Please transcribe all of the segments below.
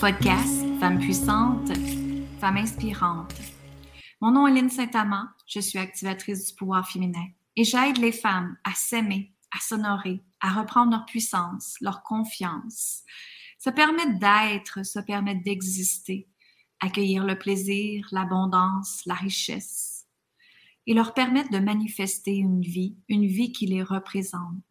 Podcast Femmes puissantes, Femmes inspirantes. Mon nom est Lynne Saint-Amand, je suis activatrice du pouvoir féminin et j'aide les femmes à s'aimer, à s'honorer, à reprendre leur puissance, leur confiance, se permettre d'être, se permettre d'exister, accueillir le plaisir, l'abondance, la richesse et leur permettre de manifester une vie, une vie qui les représente.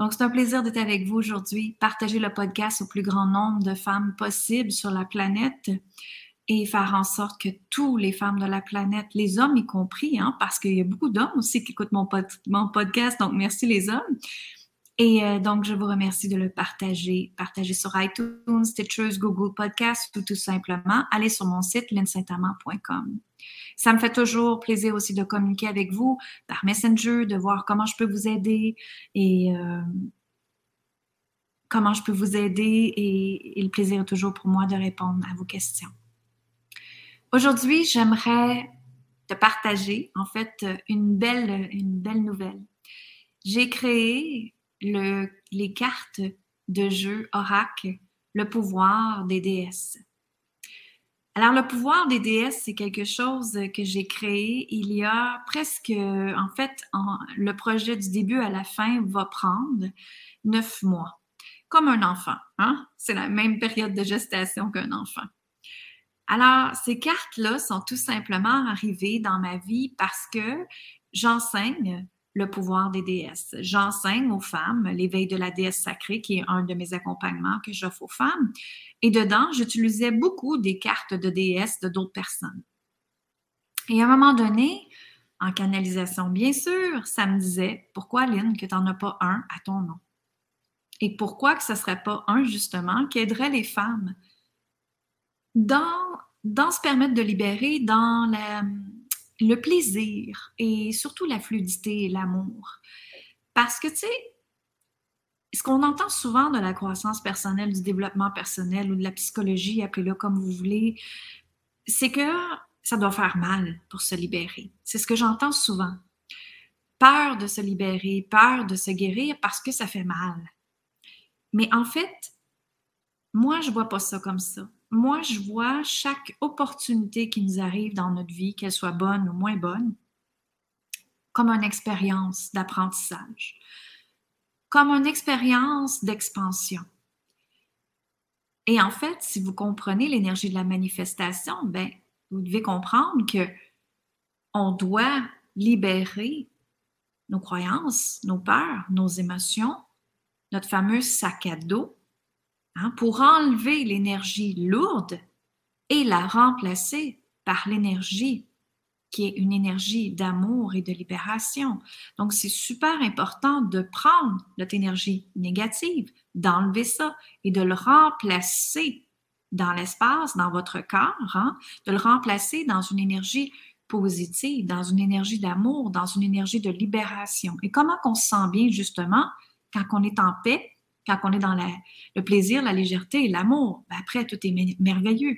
Donc, c'est un plaisir d'être avec vous aujourd'hui, partager le podcast au plus grand nombre de femmes possible sur la planète et faire en sorte que toutes les femmes de la planète, les hommes y compris, hein, parce qu'il y a beaucoup d'hommes aussi qui écoutent mon podcast, donc merci les hommes. Et euh, donc, je vous remercie de le partager. Partager sur iTunes, Stitchers, Google Podcasts ou tout simplement aller sur mon site linsaintamant.com. Ça me fait toujours plaisir aussi de communiquer avec vous par Messenger, de voir comment je peux vous aider et euh, comment je peux vous aider et, le plaisir est toujours pour moi de répondre à vos questions. Aujourd'hui, j'aimerais te partager en fait une belle, une belle nouvelle. J'ai créé le, les cartes de jeu Oracle, le pouvoir des déesses. Alors, le pouvoir des déesses, c'est quelque chose que j'ai créé il y a presque, en fait, le projet du début à la fin va prendre neuf mois, comme un enfant. Hein? C'est la même période de gestation qu'un enfant. Alors, ces cartes-là sont tout simplement arrivées dans ma vie parce que j'enseigne le pouvoir des déesses. J'enseigne aux femmes l'éveil de la déesse sacrée, qui est un de mes accompagnements que j'offre aux femmes. Et dedans, j'utilisais beaucoup des cartes de déesses de d'autres personnes. Et à un moment donné, en canalisation, bien sûr, ça me disait pourquoi, Lynn, que tu n'en as pas un à ton nom? Et pourquoi que ce ne serait pas un, justement, qui aiderait les femmes dans, dans se permettre de libérer, dans la, le plaisir et surtout la fluidité et l'amour. Parce que, tu sais, ce qu'on entend souvent de la croissance personnelle, du développement personnel ou de la psychologie, appelez-le comme vous voulez, c'est que ça doit faire mal pour se libérer. C'est ce que j'entends souvent. Peur de se libérer, peur de se guérir parce que ça fait mal. Mais en fait, moi, je vois pas ça comme ça moi, je vois chaque opportunité qui nous arrive dans notre vie, qu'elle soit bonne ou moins bonne, comme une expérience d'apprentissage, comme une expérience d'expansion. Et en fait, si vous comprenez l'énergie de la manifestation, ben, vous devez comprendre que on doit libérer nos croyances, nos peurs, nos émotions, notre fameux sac à dos Hein, pour enlever l'énergie lourde et la remplacer par l'énergie qui est une énergie d'amour et de libération. Donc, c'est super important de prendre notre énergie négative, d'enlever ça et de le remplacer dans l'espace, dans votre corps, hein, de le remplacer dans une énergie positive, dans une énergie d'amour, dans une énergie de libération. Et comment qu'on se sent bien justement quand on est en paix quand on est dans le plaisir, la légèreté et l'amour, ben après, tout est merveilleux.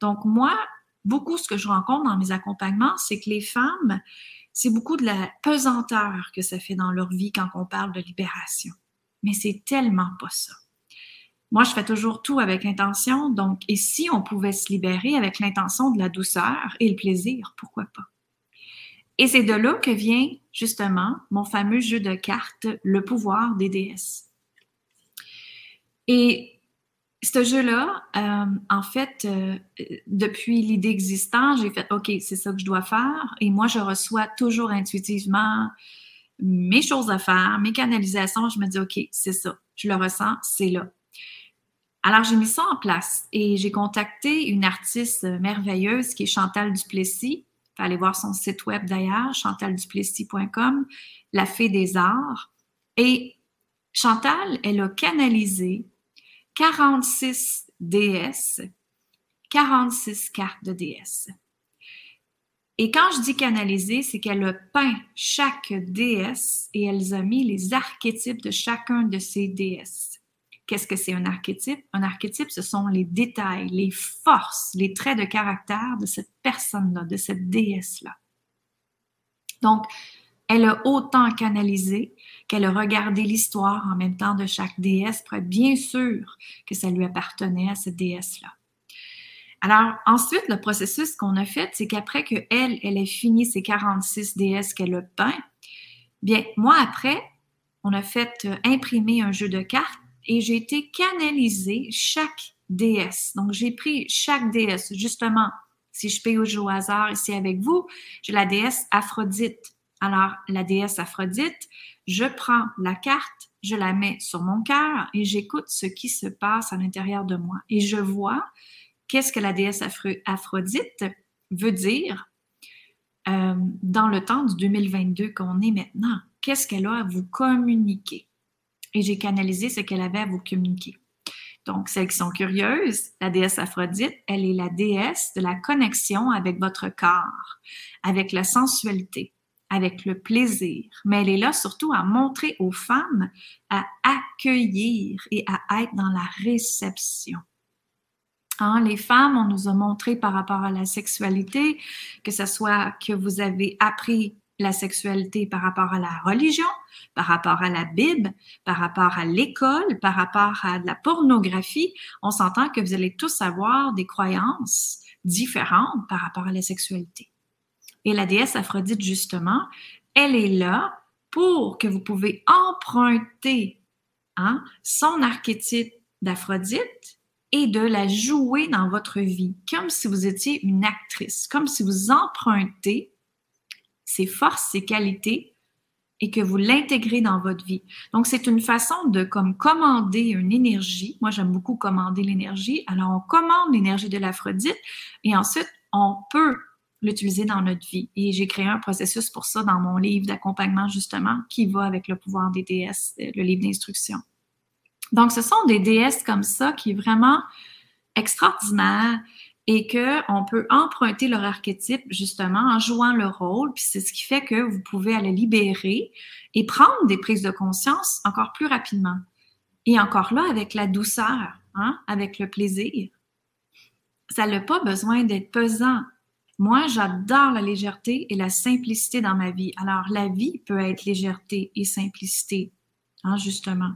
Donc, moi, beaucoup ce que je rencontre dans mes accompagnements, c'est que les femmes, c'est beaucoup de la pesanteur que ça fait dans leur vie quand on parle de libération. Mais c'est tellement pas ça. Moi, je fais toujours tout avec intention. Donc, et si on pouvait se libérer avec l'intention de la douceur et le plaisir, pourquoi pas? Et c'est de là que vient justement mon fameux jeu de cartes, le pouvoir des déesses. Et ce jeu-là, euh, en fait, euh, depuis l'idée existante, j'ai fait OK, c'est ça que je dois faire. Et moi, je reçois toujours intuitivement mes choses à faire, mes canalisations. Je me dis OK, c'est ça. Je le ressens, c'est là. Alors, j'ai mis ça en place et j'ai contacté une artiste merveilleuse qui est Chantal Duplessis. Vous aller voir son site web d'ailleurs, chantalduplessis.com, la fée des arts. Et Chantal, elle a canalisé 46 déesses, 46 cartes de déesses. Et quand je dis canaliser, c'est qu'elle a peint chaque déesse et elle a mis les archétypes de chacun de ces déesses. Qu'est-ce que c'est un archétype? Un archétype, ce sont les détails, les forces, les traits de caractère de cette personne-là, de cette déesse-là. Donc, Elle a autant canalisé qu'elle a regardé l'histoire en même temps de chaque déesse pour être bien sûre que ça lui appartenait à cette déesse-là. Alors, ensuite, le processus qu'on a fait, c'est qu'après qu'elle, elle, ait fini ses 46 déesses qu'elle a peint, bien, moi, après, on a fait euh, imprimer un jeu de cartes et j'ai été canaliser chaque déesse. Donc, j'ai pris chaque déesse. Justement, si je paye au jeu au hasard ici avec vous, j'ai la déesse Aphrodite. Alors, la déesse Aphrodite, je prends la carte, je la mets sur mon cœur et j'écoute ce qui se passe à l'intérieur de moi. Et je vois qu'est-ce que la déesse Aphrodite veut dire euh, dans le temps du 2022 qu'on est maintenant. Qu'est-ce qu'elle a à vous communiquer? Et j'ai canalisé ce qu'elle avait à vous communiquer. Donc, celles qui sont curieuses, la déesse Aphrodite, elle est la déesse de la connexion avec votre corps, avec la sensualité, avec le plaisir. Mais elle est là surtout à montrer aux femmes à accueillir et à être dans la réception. Hein, les femmes, on nous a montré par rapport à la sexualité, que ce soit que vous avez appris la sexualité par rapport à la religion, par rapport à la Bible, par rapport à l'école, par rapport à la pornographie, on s'entend que vous allez tous avoir des croyances différentes par rapport à la sexualité. Et la déesse Aphrodite, justement, elle est là pour que vous pouvez emprunter hein, son archétype d'Aphrodite et de la jouer dans votre vie, comme si vous étiez une actrice, comme si vous empruntez ses forces, ses qualités et que vous l'intégrez dans votre vie. Donc, c'est une façon de commander une énergie. Moi, j'aime beaucoup commander l'énergie. Alors, on commande l'énergie de l'Aphrodite et ensuite, on peut l'utiliser dans notre vie. Et j'ai créé un processus pour ça dans mon livre d'accompagnement, justement, qui va avec le pouvoir des déesses, le livre d'instruction. Donc, ce sont des déesses comme ça qui est vraiment extraordinaire et qu'on peut emprunter leur archétype justement en jouant le rôle, puis c'est ce qui fait que vous pouvez aller libérer et prendre des prises de conscience encore plus rapidement. Et encore là, avec la douceur, hein, avec le plaisir. Ça n'a pas besoin d'être pesant. Moi, j'adore la légèreté et la simplicité dans ma vie. Alors, la vie peut être légèreté et simplicité, hein, justement.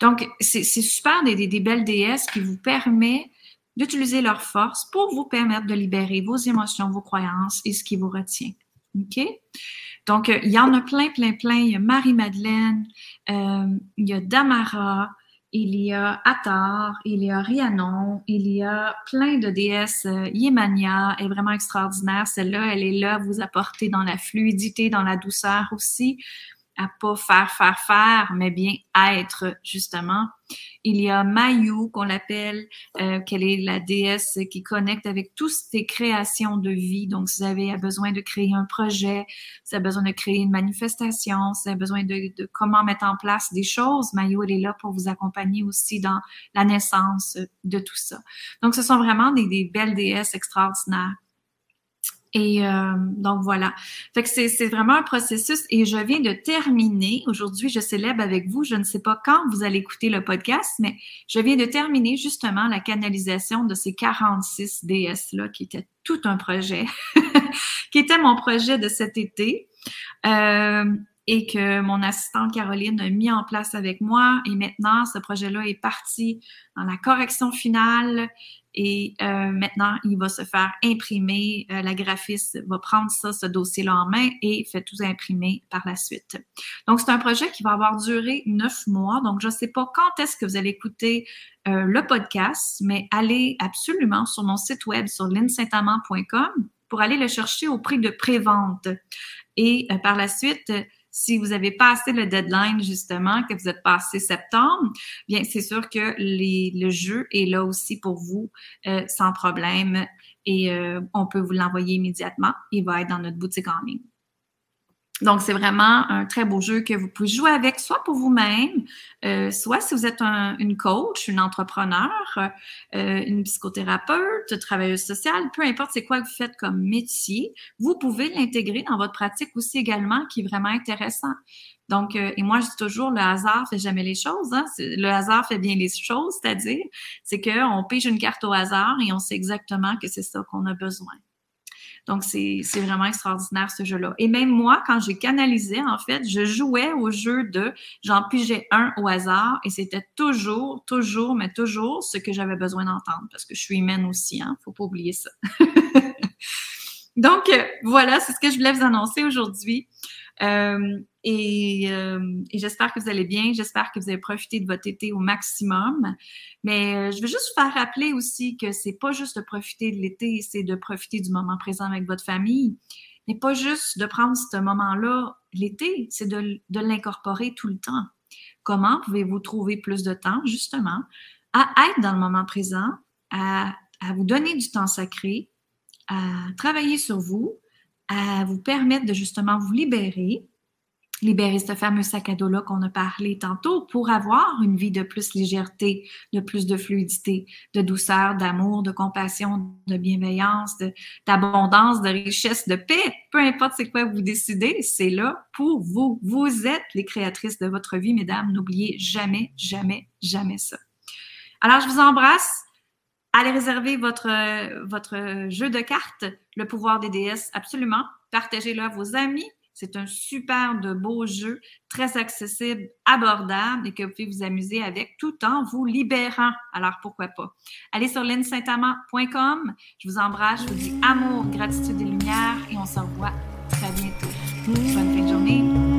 Donc, c'est super des, des, belles déesses qui vous permettent d'utiliser leur force pour vous permettre de libérer vos émotions, vos croyances et ce qui vous retient. OK? Donc, euh, il y en a plein, plein, plein. Il y a Marie-Madeleine, euh, il y a Damara, il y a Atar, il y a Rhiannon, il y a plein de déesses. Euh, Yemania est vraiment extraordinaire. Celle-là, elle est là vous apporter dans la fluidité, dans la douceur aussi pas faire, faire, faire, mais bien être, justement. Il y a Mayu, qu'on l'appelle, euh, qu'elle est la déesse qui connecte avec toutes ces créations de vie. Donc, si vous avez besoin de créer un projet, si vous avez besoin de créer une manifestation, si vous avez besoin de, comment mettre en place des choses, Mayu, elle est là pour vous accompagner aussi dans la naissance de tout ça. Donc, ce sont vraiment des belles déesses extraordinaires. Et euh, donc voilà. Fait que c'est vraiment un processus et je viens de terminer. Aujourd'hui, je célèbre avec vous. Je ne sais pas quand vous allez écouter le podcast, mais je viens de terminer justement la canalisation de ces 46 DS-là, qui était tout un projet, qui était mon projet de cet été. Euh, et que mon assistante Caroline a mis en place avec moi. Et maintenant, ce projet-là est parti dans la correction finale et euh, maintenant, il va se faire imprimer. Euh, la graphiste va prendre ça, ce dossier-là en main et fait tout imprimer par la suite. Donc, c'est un projet qui va avoir duré neuf mois. Donc, je ne sais pas quand est-ce que vous allez écouter euh, le podcast, mais allez absolument sur mon site web sur linsaintamant.com pour aller le chercher au prix de prévente. Et par la suite, si vous avez passé le deadline, justement, que vous êtes passé septembre, bien, c'est sûr que le jeu est là aussi pour vous euh, sans problème et euh, on peut vous l'envoyer immédiatement. Il va être dans notre boutique en ligne. Donc, c'est vraiment un très beau jeu que vous pouvez jouer avec, soit pour vous-même, euh, soit si vous êtes une coach, une entrepreneur, euh, une psychothérapeute, travailleuse sociale, peu importe c'est quoi que vous faites comme métier, vous pouvez l'intégrer dans votre pratique aussi également, qui est vraiment intéressant. Donc, euh, et moi, je dis toujours, le hasard fait jamais les choses. Hein? Le hasard fait bien les choses, c'est-à-dire, c'est qu'on pige une carte au hasard et on sait exactement que c'est ça qu'on a besoin. Donc, c'est vraiment extraordinaire ce jeu-là. Et même moi, quand j'ai canalisé, en fait, je jouais au jeu de j'en pigeais un au hasard et c'était toujours, toujours, mais toujours ce que j'avais besoin d'entendre parce que je suis humaine aussi, hein. Faut pas oublier ça. Donc, voilà, c'est ce que je voulais vous annoncer aujourd'hui. Euh, et, euh, et j'espère que vous allez bien. J'espère que vous avez profité de votre été au maximum. Mais euh, je veux juste vous faire rappeler aussi que c'est pas juste de profiter de l'été, c'est de profiter du moment présent avec votre famille. Mais pas juste de prendre ce moment-là l'été, c'est de, l'incorporer tout le temps. Comment pouvez-vous trouver plus de temps, justement, à être dans le moment présent, à vous donner du temps sacré, à travailler sur vous, à vous permettre de justement vous libérer, libérer ce fameux sac à dos-là qu'on a parlé tantôt pour avoir une vie de plus légèreté, de plus de fluidité, de douceur, d'amour, de compassion, de bienveillance, d'abondance, de, richesse, de paix. Peu importe c'est quoi vous décidez, c'est là pour vous. Vous êtes les créatrices de votre vie, mesdames. N'oubliez jamais, jamais, jamais ça. Alors, je vous embrasse. Allez réserver votre, votre jeu de cartes, le pouvoir des déesses, absolument. Partagez-le à vos amis. C'est un super de beau jeu, très accessible, abordable et que vous pouvez vous amuser avec tout en vous libérant. Alors pourquoi pas? Allez sur linsaintamant.com. Je vous embrasse, je vous dis amour, gratitude et lumière et on se revoit très bientôt. Bonne fin de journée.